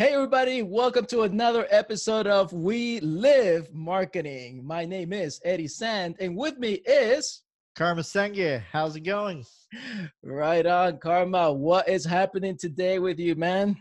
Hey, everybody, welcome to another episode of We Live Marketing. My name is Eddie Sand, and with me is Karma Senge. How's it going? Right on, Karma. What is happening today with you, man?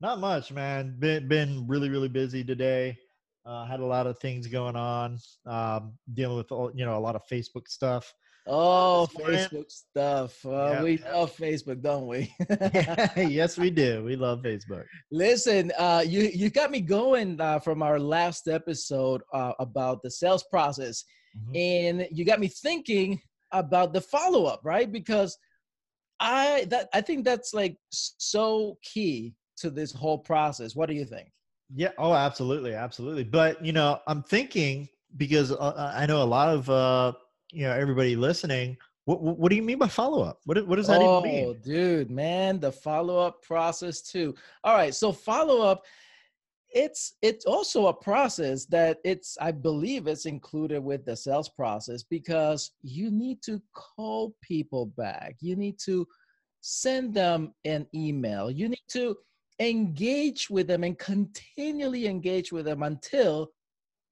Not much, man. Been been really really busy today. Uh, had a lot of things going on. Um, dealing with you know a lot of Facebook stuff. Oh, Facebook stuff. Uh, We love Facebook, don't we? yes, we do. We love Facebook. Listen, uh, you you got me going uh, from our last episode uh, about the sales process, mm-hmm. and you got me thinking about the follow up, right? Because I that I think that's like so key to this whole process. What do you think? Yeah. Oh, absolutely, absolutely. But you know, I'm thinking because uh, I know a lot of uh, you know everybody listening what, what do you mean by follow up? What, what does that oh, even mean? Oh, dude, man, the follow up process too. All right, so follow up, it's it's also a process that it's I believe it's included with the sales process because you need to call people back. You need to send them an email. You need to engage with them and continually engage with them until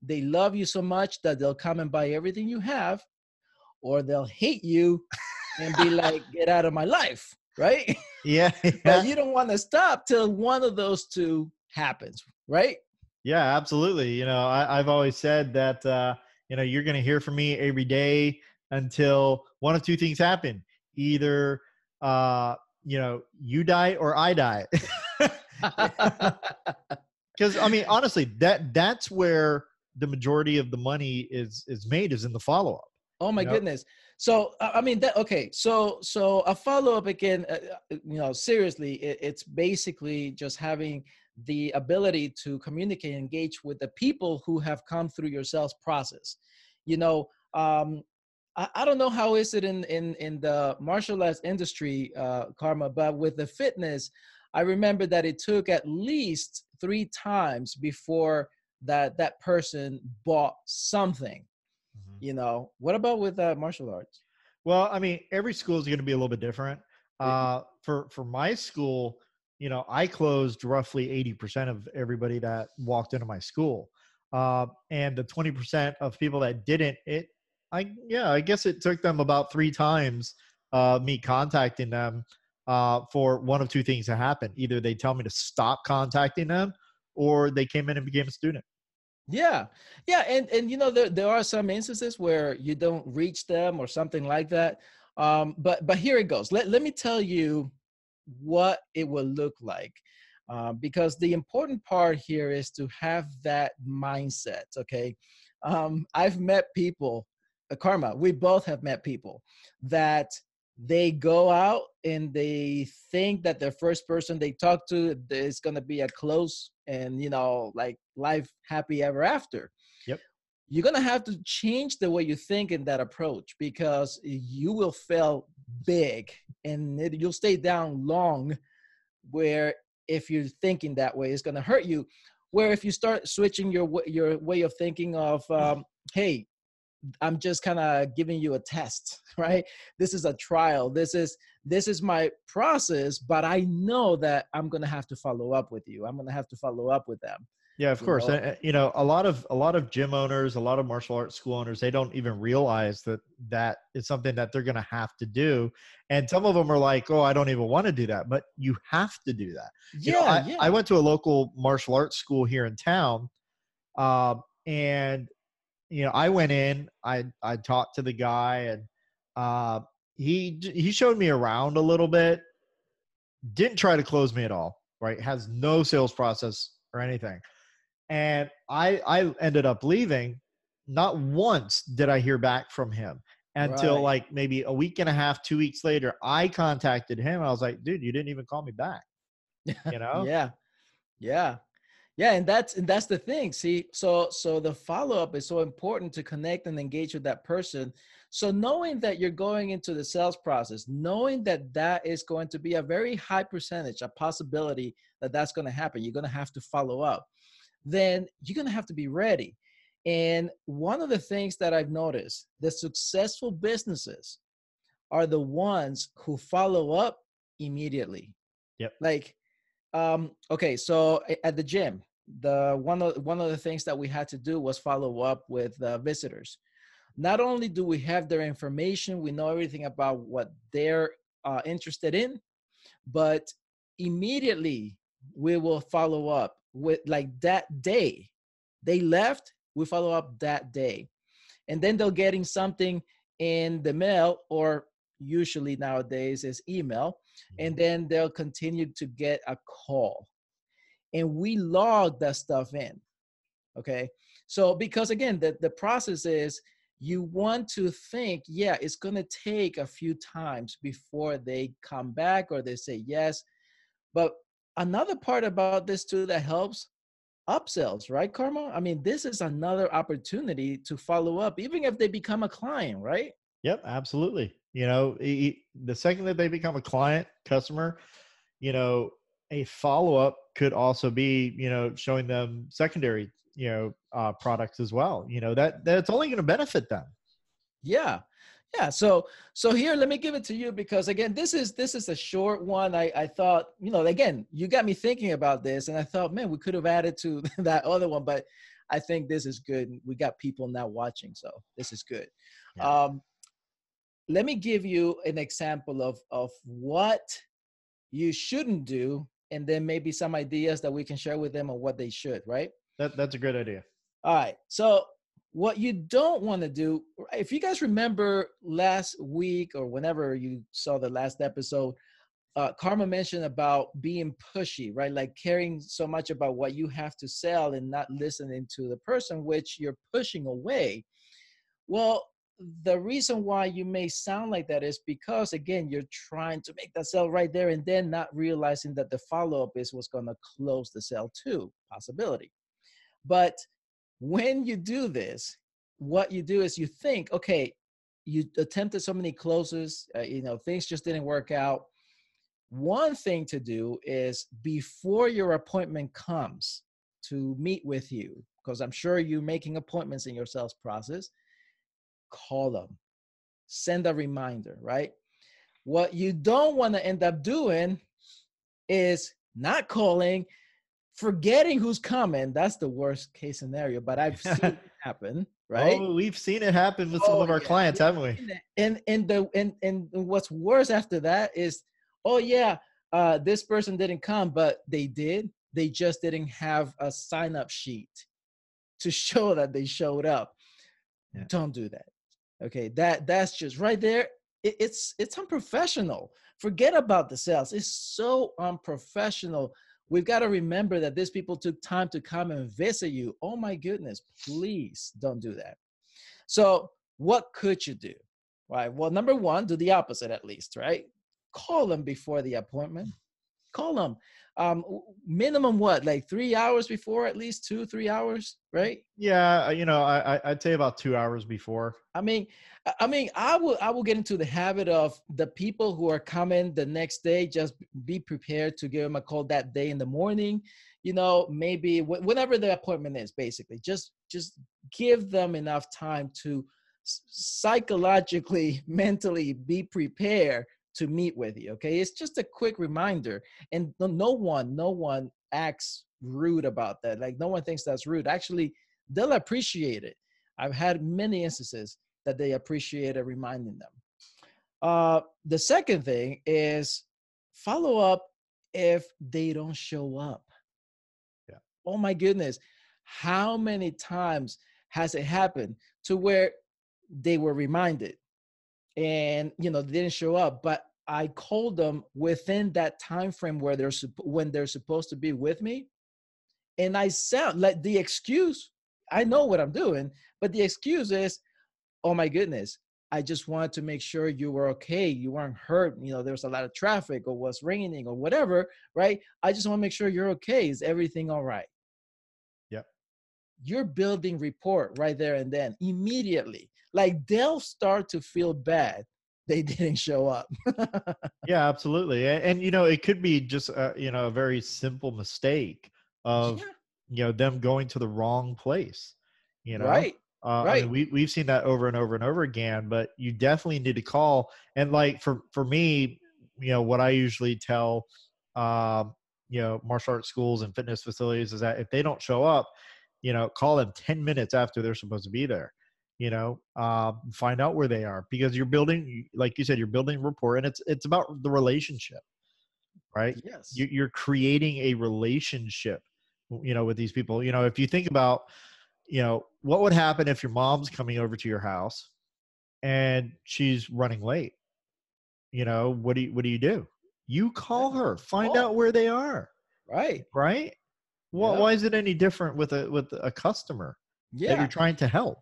they love you so much that they'll come and buy everything you have or they'll hate you and be like, get out of my life, right? Yeah. yeah. but you don't want to stop till one of those two happens, right? Yeah, absolutely. You know, I, have always said that, uh, you know, you're going to hear from me every day until one of two things happen. Either, uh, you know, you die or I die. Because I mean, honestly, that that's where the majority of the money is is made is in the follow up. Oh my yep. goodness. So I mean that okay. So so a follow up again. Uh, uh, you know, seriously, it, it's basically just having the ability to communicate, engage with the people who have come through your sales process. You know, um, I, I don't know how is it in in in the martial arts industry, uh, Karma, but with the fitness, I remember that it took at least three times before that that person bought something you know what about with uh, martial arts? Well i mean every school is going to be a little bit different. Uh, for for my school you know i closed roughly 80% of everybody that walked into my school. Uh, and the 20% of people that didn't it i yeah i guess it took them about three times uh, me contacting them uh, for one of two things to happen. Either they tell me to stop contacting them or they came in and became a student yeah, yeah, and and you know there there are some instances where you don't reach them or something like that. Um, but but here it goes. Let let me tell you what it will look like, uh, because the important part here is to have that mindset. Okay, um, I've met people, uh, Karma. We both have met people that they go out and they think that the first person they talk to is going to be a close and you know like life happy ever after. Yep. You're to have to change the way you think in that approach because you will fail big and it, you'll stay down long where if you're thinking that way it's to hurt you. Where if you start switching your your way of thinking of um, hey i'm just kind of giving you a test right? This is a trial. This is this is my process but i know that i'm going to have to follow up with you. I'm going to have to follow up with them yeah of course. know? you know a lot of a lot of gym owners a lot of martial arts school owners they don't even realize that that is something that they're going to have to do and some of them are like oh i don't even want to do that but you have to do that. Yeah, you know, I, yeah. I went to a local martial arts school here in town uh, and you know i went in i i talked to the guy and uh, he he showed me around a little bit. Didn't try to close me at all right? Has no sales process or anything. And i i ended up leaving. Not once did i hear back from him until right. like maybe a week and a half two weeks later i contacted him. I was like dude you didn't even call me back you know? Yeah. Yeah yeah and that's and that's the thing see so so the follow-up is so important to connect and engage with that person. So knowing that you're going into the sales process knowing that that is going to be a very high percentage a possibility that that's going to happen you're going to have to follow up then you're going to have to be ready. And one of the things that i've noticed the successful businesses are the ones who follow up immediately. Yep. Like um, okay, so at the gym, the one of one of the things that we had to do was follow up with uh, visitors. Not only do we have their information, we know everything about what they're uh, interested in, but immediately we will follow up with like that day they left we follow up that day and then they're getting something in the mail or usually nowadays is email and mm-hmm. then they'll continue to get a call and we log that stuff in okay so because again the, the process is you want to think yeah it's going to take a few times before they come back or they say yes but another part about this too that helps upsells, right, Karma? I mean, this is another opportunity to follow up, even if they become a client, right? Yep, absolutely. You know, the second that they become a client, customer, you know, a follow up could also be, you know, showing them secondary, you know, uh, products as well. You know, that that's only going to benefit them. Yeah, yeah so so here let me give it to you because again this is this is a short one i i thought you know again you got me thinking about this and i thought man we could have added to that other one but i think this is good we got people now watching so this is good yeah. um let me give you an example of of what you shouldn't do and then maybe some ideas that we can share with them on what they should right that, that's a great idea all right so what you don't want to do, if you guys remember last week or whenever you saw the last episode, uh, Karma mentioned about being pushy, right? Like caring so much about what you have to sell and not listening to the person which you're pushing away. Well, the reason why you may sound like that is because again you're trying to make that sale right there and then not realizing that the follow-up is what's going to close the sale too possibility but when you do this, what you do is you think, okay, you attempted so many closes, uh, you know, things just didn't work out. One thing to do is before your appointment comes to meet with you, because I'm sure you're making appointments in your sales process, call them, send a reminder, right? What you don't want to end up doing is not calling forgetting who's coming. That's the worst case scenario but i've seen it happen right? Oh we've seen it happen with some oh, of our yeah. clients haven't we? and and the and and what's worse after that is oh yeah uh this person didn't come but they did. They just didn't have a sign up sheet to show that they showed up. Yeah. don't do that okay that that's just right there it, it's it's unprofessional forget about the sales it's so unprofessional We've got to remember that these people took time to come and visit you. Oh my goodness, please don't do that. So, what could you do? Right. Well, number one, do the opposite at least, right? Call them before the appointment. Call them um minimum what like three hours before at least two three hours right? Yeah uh, you know i i'd say about two hours before. I mean i mean i will i will get into the habit of the people who are coming the next day just be prepared to give them a call that day in the morning you know maybe whenever the appointment is basically. Just just give them enough time to psychologically mentally be prepared to meet with you. Okay. It's just a quick reminder. And no one, no one acts rude about that. Like no one thinks that's rude. Actually, they'll appreciate it. I've had many instances that they appreciate appreciated reminding them. Uh, the second thing is follow up if they don't show up. Yeah. Oh my goodness. How many times has it happened to where they were reminded and you know they didn't show up but i called them within that time frame where they're when they're supposed to be with me and i sound like the excuse i know what i'm doing but the excuse is oh my goodness i just wanted to make sure you were okay you weren't hurt you know there was a lot of traffic or was raining or whatever right? I just want to make sure you're okay is everything all right you're building report right there and then immediately like they'll start to feel bad they didn't show up. yeah, absolutely. And, and, you know, it could be just a, you know a very simple mistake of yeah. you know them going to the wrong place. You know, right? Uh, right. I mean, we we've seen that over and over and over again. But you definitely need to call. And like for for me, you know, what I usually tell, um, you know martial arts schools and fitness facilities is that if they don't show up you know call them 10 minutes after they're supposed to be there you know uh, find out where they are because you're building like you said you're building rapport and it's it's about the relationship right? Yes. You, you're creating a relationship you know with these people. You know if you think about you know what would happen if your mom's coming over to your house and she's running late? You know what do you what do you do? You call her find out where they are. Right. Right Yeah. why is it any different with a with a customer that you're trying to help?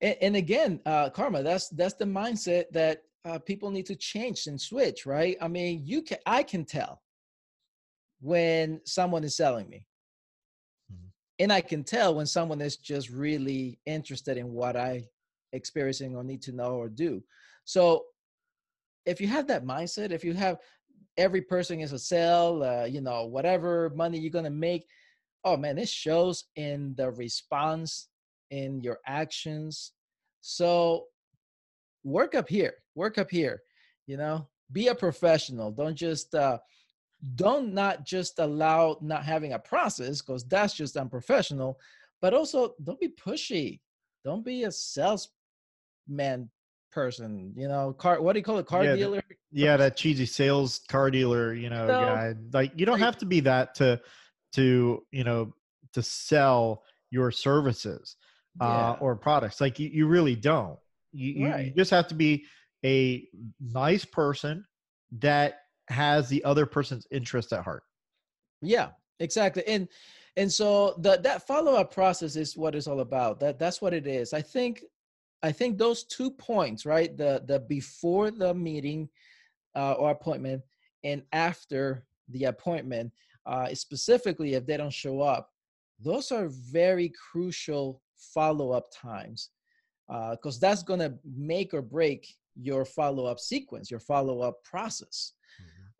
And, and again uh karma that's that's the mindset that uh, people need to change and switch right? I mean you can i can tell when someone is selling me. Mhm. and i can tell when someone is just really interested in what i experiencing or need to know or do. So if you have that mindset if you have every person is a sell uh, you know whatever money you're gonna make oh man it shows in the response in your actions. So work up here work up here you know? Be a professional. Don't just uh don't not just allow not having a process because that's just unprofessional but also don't be pushy. Don't be a salesman person you know? Car what do you call it? Car Yeah, the- dealer? yeah that cheesy sales car dealer you know No. guy. Like you don't have to be that to to you know to sell your services uh, Yeah. or products like you, you really don't you, you, you just have to be a nice person that has the other person's interest at heart Yeah, exactly. And and so the that follow-up process is what it's all about. That that's what it is. I think I think those two points, right? The the before the meeting uh, or appointment and after the appointment, uh, specifically if they don't show up, those are very crucial follow-up times because that's going to make or break your follow-up sequence, your follow-up process.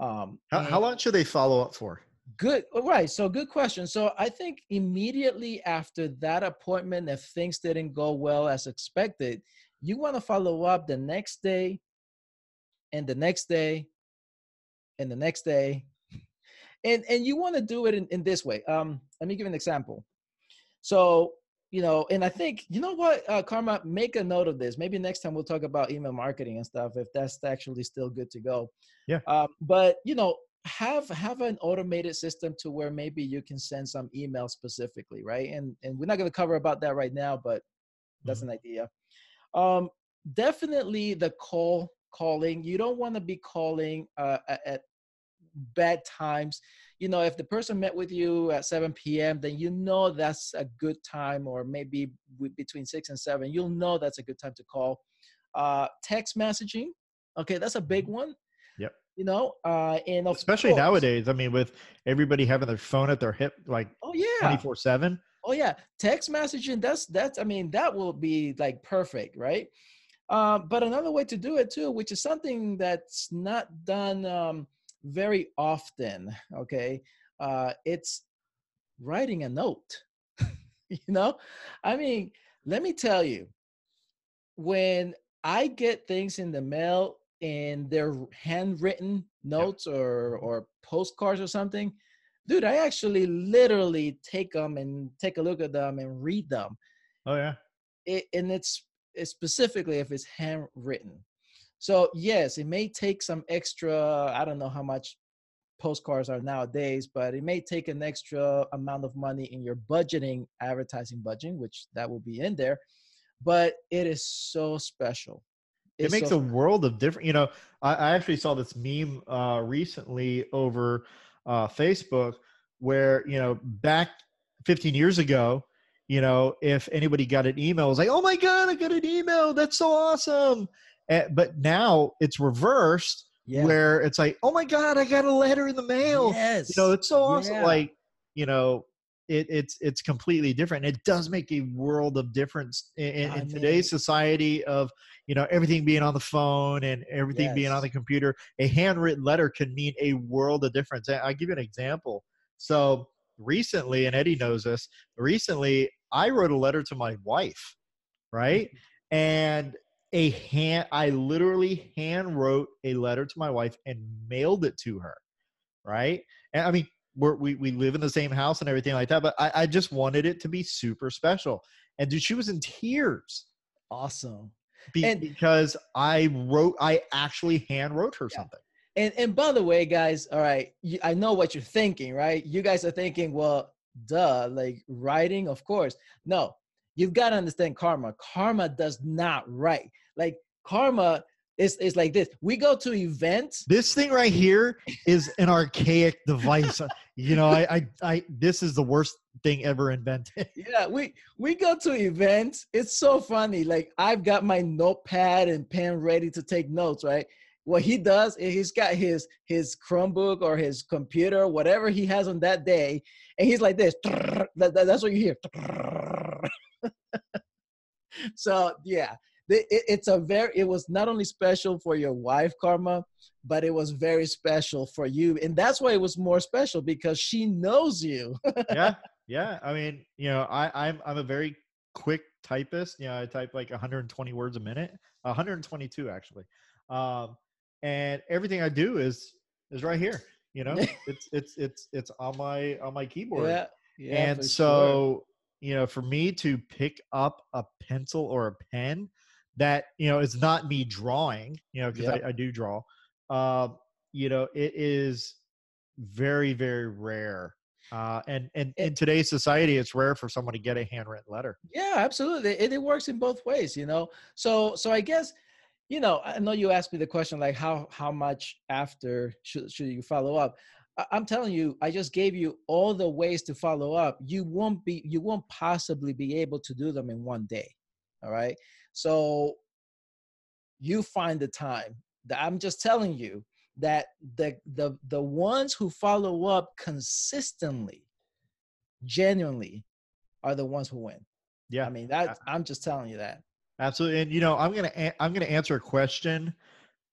Um, how, how long should they follow up for Good. right. So good question. So I think immediately after that appointment, if things didn't go well as expected, you want to follow up the next day and the next day and the next day. And and you want to do it in, in this way. Um, let me give an example. So, you know, and I think, you know what, uh, Karma, make a note of this. Maybe next time we'll talk about email marketing and stuff, if that's actually still good to go. Yeah. Um, but you know, have have an automated system to where maybe you can send some email specifically, right? And and we're not going to cover about that right now, but that's an idea. Um, definitely the call calling. You don't want to be calling uh, at bad times. You know, if the person met with you at 7 p.m., then you know that's a good time, or maybe between six and seven, you'll know that's a good time to call. Uh, text messaging, okay, that's a big one. Yep. You know, uh, and especially course- nowadays i mean with everybody having their phone at their hip like Oh yeah. 24 7 Oh yeah, text messaging. That's that's. I mean, that will be like perfect, right? Um, but another way to do it too, which is something that's not done um, very often. Okay, uh, it's writing a note. you know, I mean, let me tell you, when I get things in the mail and they're handwritten notes or or postcards or something, dude, I actually literally take them and take a look at them and read them. oh yeah It, and it's, it's specifically if it's handwritten. So yes, it may take some extra. I don't know how much postcards are nowadays, but it may take an extra amount of money in your budgeting, advertising budgeting, which that will be in there. But it is so special. it makes so a world of different you know i, I actually saw this meme uh recently over uh facebook where you know back 15 years ago you know if anybody got an email it was like oh my god i got an email that's so awesome Eh, but now it's reversed yeah. where it's like oh my god i got a letter in the mail. Yes. you know it's so awesome. Yeah. like you know it, it's it's completely different. It does make a world of difference in, in, in today's society of you know everything being on the phone and everything being on the computer. A handwritten letter can mean a world of difference. I- i'll give you an example. So recently and eddie knows this recently i wrote a letter to my wife right? And a hand i literally hand wrote a letter to my wife and mailed it to her right and i mean we're, we we live in the same house and everything like that. But I, I just wanted it to be super special. And dude, she was in tears. Awesome. Be, And- because I wrote, I actually hand wrote her Yeah. something. And and by the way, guys, all right, you, I know what you're thinking, right? You guys are thinking, well, duh, like writing, of course. No, you've got to understand karma. Karma does not write. Like karma is is like this. We go to events. This thing right here is an archaic device. you know, I, I, I, this is the worst thing ever invented. Yeah, we we go to events. It's so funny. Like I've got my notepad and pen ready to take notes, right? What he does is he's got his his Chromebook or his computer, whatever he has on that day, and he's like this. That, that- that's what you hear. So yeah, it, it's a very. It was not only special for your wife, Karma, but it was very special for you, and that's why it was more special because she knows you. yeah, yeah. I mean, you know, I, I'm, I'm a very quick typist. You know, I type like 120 words a minute, 122 actually. Um, and everything I do is, is right here. You know, it's, it's, it's, it's on my, on my keyboard. Yeah. yeah and for sure. You know for me to pick up a pencil or a pen that you know is not me drawing you know because Yep. I, I do draw uh, you know it is very very rare uh, and and in today's society it's rare for someone to get a handwritten letter yeah, absolutely. It, it works in both ways, you know. So so I guess, you know, I know you asked me the question like how how much after should should you follow up? I'm telling you, I just gave you all the ways to follow up. You won't be you won't possibly be able to do them in one day. All right. So you find the time. That I'm just telling you that the the the ones who follow up consistently, genuinely, are the ones who win. yeah I mean, that uh, I'm just telling you that. Absolutely, and you know, I'm gonna a- I'm gonna answer a question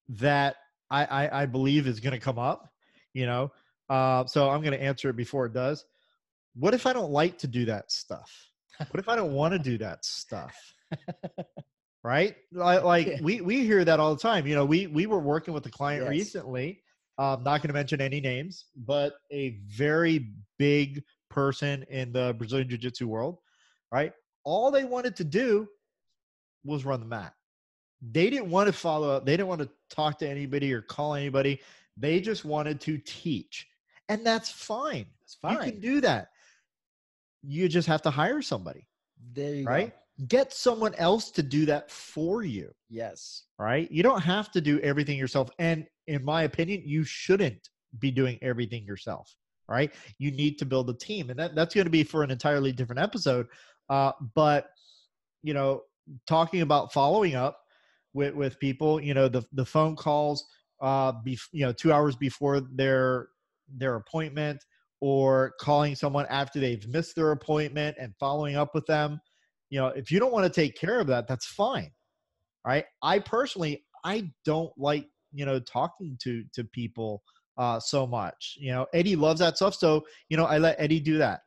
that I I, I believe is gonna come up. You know, uh, so I'm gonna answer it before it does. What if I don't like to do that stuff? What if I don't want to do that stuff? Right? Like, we we hear that all the time. You know, we we were working with a client Yes. recently. Um, not going to mention any names, but a very big person in the Brazilian Jiu Jitsu world. Right? All they wanted to do was run the mat. They didn't want to follow up. They didn't want to talk to anybody or call anybody. They just wanted to teach. And that's fine. It's You can do that. You just have to hire somebody, there you right? go. Get someone else to do that for you, Yes. right? You don't have to do everything yourself. And in my opinion, you shouldn't be doing everything yourself, right? You need to build a team. And that, that's going to be for an entirely different episode. Uh, but, you know, talking about following up with, with people, you know, the, the phone calls, uh, be, you know, two hours before their, their appointment or calling someone after they've missed their appointment and following up with them. You know, if you don't want to take care of that, that's fine. Right. I personally, I don't like, you know, talking to, to people uh, so much, you know, Eddie loves that stuff. So, you know, I let Eddie do that.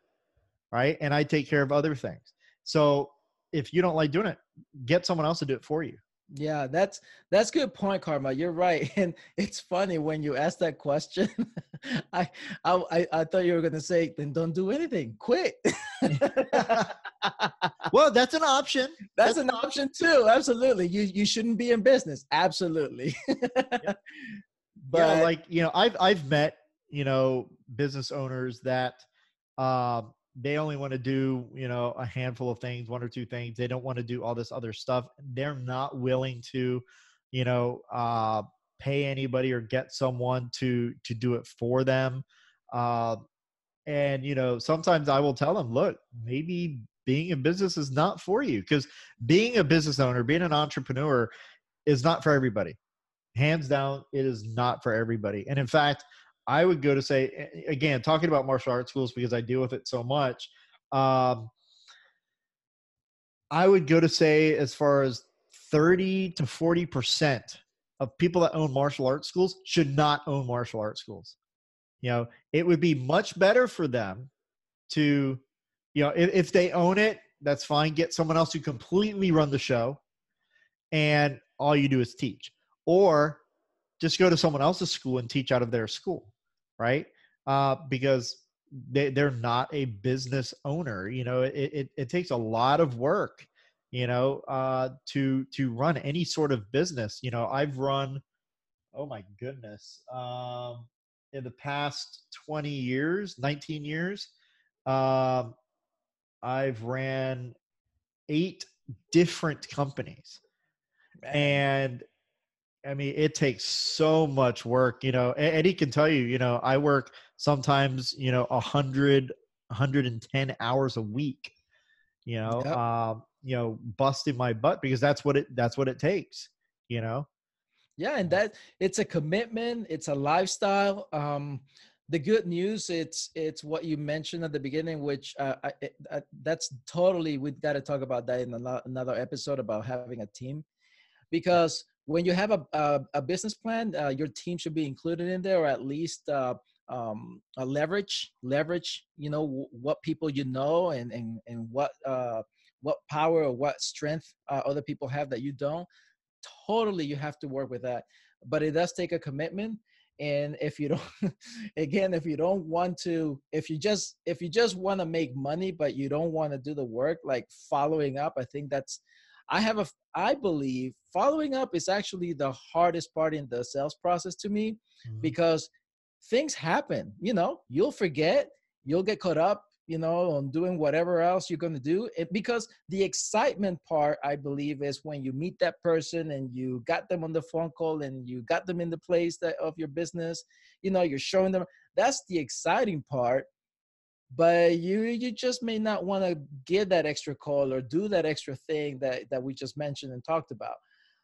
Right. And I take care of other things. So if you don't like doing it, get someone else to do it for you. Yeah, that's that's good point, Karma. You're right, and it's funny when you ask that question. I, I I thought you were gonna say, "Then don't do anything, quit." well, that's an option. that's an option too. Absolutely, you you shouldn't be in business. Absolutely. but but like you know i've i've met you know business owners that um they only want to do you know a handful of things one or two things. They don't want to do all this other stuff. They're not willing to you know uh pay anybody or get someone to to do it for them. Uh, and you know sometimes i will tell them look maybe being in business is not for you. Because being a business owner being an entrepreneur is not for everybody. Hands down it is not for everybody. And in fact i would go to say again talking about martial arts schools because i deal with it so much um, i would go to say as far as 30 to 40 percent of people that own martial arts schools should not own martial arts schools. You know it would be much better for them to you know if, if they own it that's fine. Get someone else to completely run the show and all you do is teach. Or just go to someone else's school and teach out of their school right uh, because they, they're not a business owner you know it, it, it takes a lot of work you know uh to to run any sort of business you know i've run oh my goodness um in the past 20 years 19 years um i've ran eight different companies Man. and I mean, it takes so much work, you know. Eddie can tell you, you know, I work sometimes, you know, a hundred, 110 hours a week, you know, Yep. um, you know, busting my butt because that's what it, that's what it takes, you know. yeah and that it's a commitment it's a lifestyle um the good news it's it's what you mentioned at the beginning which uh, I, it, uh, that's totally we've got to talk about that in another episode about having a team because when you have a, a, a business plan uh, your team should be included in there or at least uh, um, leverage leverage you know w- what people you know and and, and what uh, what power or what strength uh, other people have that you don't totally you have to work with that. But it does take a commitment and if you don't again if you don't want to if you just if you just want to make money but you don't want to do the work like following up i think that's i have a i believe following up is actually the hardest part in the sales process to me mm-hmm. because things happen you know you'll forget you'll get caught up you know on doing whatever else you're going to do it, because the excitement part i believe is when you meet that person and you got them on the phone call and you got them in the place that, of your business you know you're showing them that's the exciting part but you you just may not want to give that extra call or do that extra thing that that we just mentioned and talked about.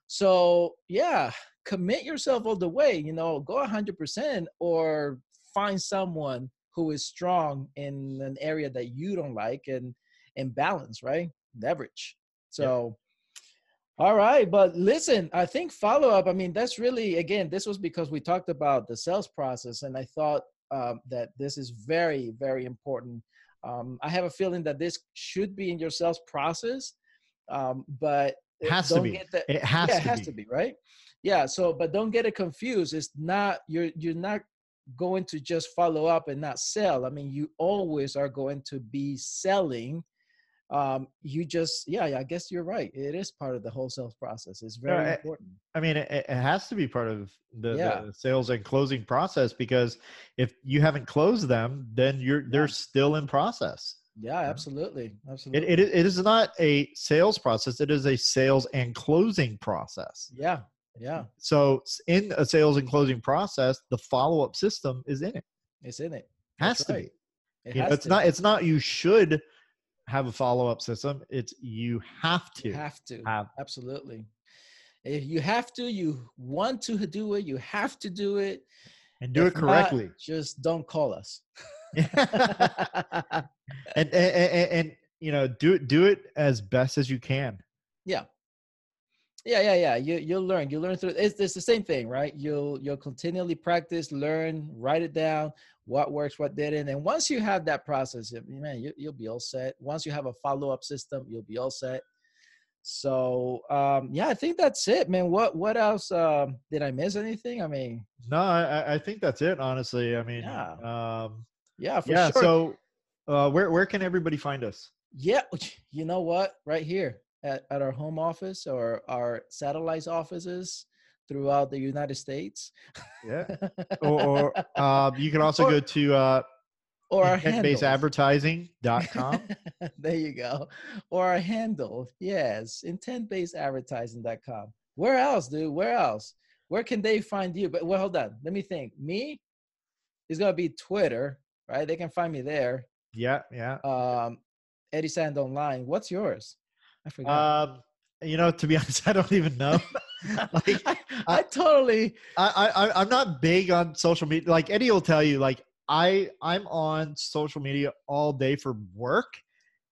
So yeah commit yourself all the way you know go 100% or find someone who is strong in an area that you don't like and and balance right? Leverage. So all right but listen i think follow up i mean that's really again this was because we talked about the sales process and i thought um, that this is very very important um, i have a feeling that this should be in your sales process um, but It has to don't be. that It has yeah, to it has be. to be right yeah so but don't get it confused it's not you're you're not going to just follow up and not sell i mean you always are going to be selling um you just yeah i guess you're right it is part of the whole sales process it's very I- important I mean, it, it has to be part of the, Yeah. the sales and closing process because if you haven't closed them, then you're they're still in process. yeah absolutely absolutely It, it, it is not a sales process; it is a sales and closing process. yeah yeah So, in a sales and closing process, the follow up system is in it. it's in it Has That's to right. be. it You know, has it's to. not. It's not. You should have a follow up system. It's you have to you have to have. absolutely if you have to you want to do it you have to do it and do If it not, correctly. just don't call us and, and, and and you know do it do it as best as you can yeah yeah yeah yeah you you'll learn you learn through it's, it's the same thing right you'll you'll continually practice learn write it down what works what didn't and once you have that process man you, you'll be all set. Once you have a follow-up system you'll be all set. So um yeah i think that's it man. What what else um did i miss anything? I mean no i i think that's it honestly. I mean Yeah. um yeah for yeah sure. so uh where where can everybody find us? Yeah, you know what? Right here at, at our home office or our satellite offices throughout the United States. yeah or, or um you can also Or- go to uh or intentbasedadvertising.com there you go. Or our handle. Yes, intentbasedadvertising.com. Where else, dude? Where else? Where can they find you? But well, hold on. Let me think. Me is gonna be Twitter, right? They can find me there. yeah yeah Um, Eddie Sand Online. What's yours? I forgot. um you know to be honest i don't even know like I, I totally I, I I'm not big on social media. Like Eddie will tell you, like I I'm on social media all day for work,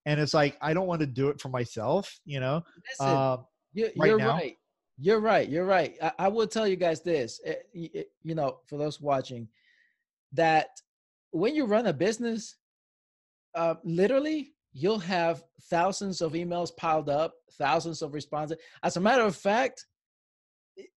and it's like I don't want to do it for myself. You know, listen. um, You, right you're now? right. You're right. You're right. I, I will tell you guys this. y- eh, You know, for those watching, that when you run a business, uh, literally you'll have thousands of emails piled up, thousands of responses. As a matter of fact,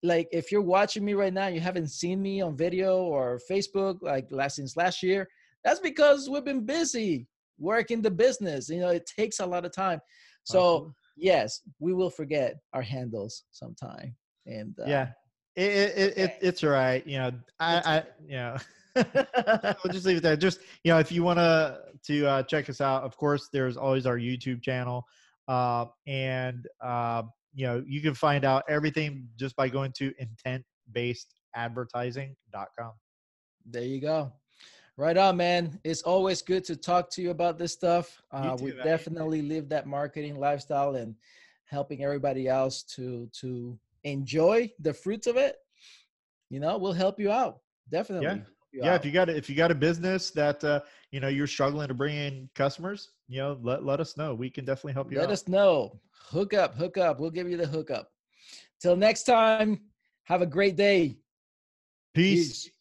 like if you're watching me right now, you haven't seen me on video or Facebook like last since last year. That's because we've been busy working the business. You know, it takes a lot of time. So Absolutely. yes, we will forget our handles sometime. And uh, yeah, it, it, it, it it's all right. You know, I, I you know. we'll just leave it there. Just you know, if you want to to uh, check us out, of course, there's always our YouTube channel, uh, and uh, you know you can find out everything just by going to intentbasedadvertising.com. There you go. Right on, man. It's always good to talk to you about this stuff. Uh, we man. definitely live that marketing lifestyle and helping everybody else to to enjoy the fruits of it. You know, we'll help you out. Definitely. help you yeah out. if you got if you got a business that uh, you know you're struggling to bring in customers you know let, let us know we can definitely help you let out us know. Hook up, hook up. We'll give you the hookup. Till next time, have a great day. peace. Peace.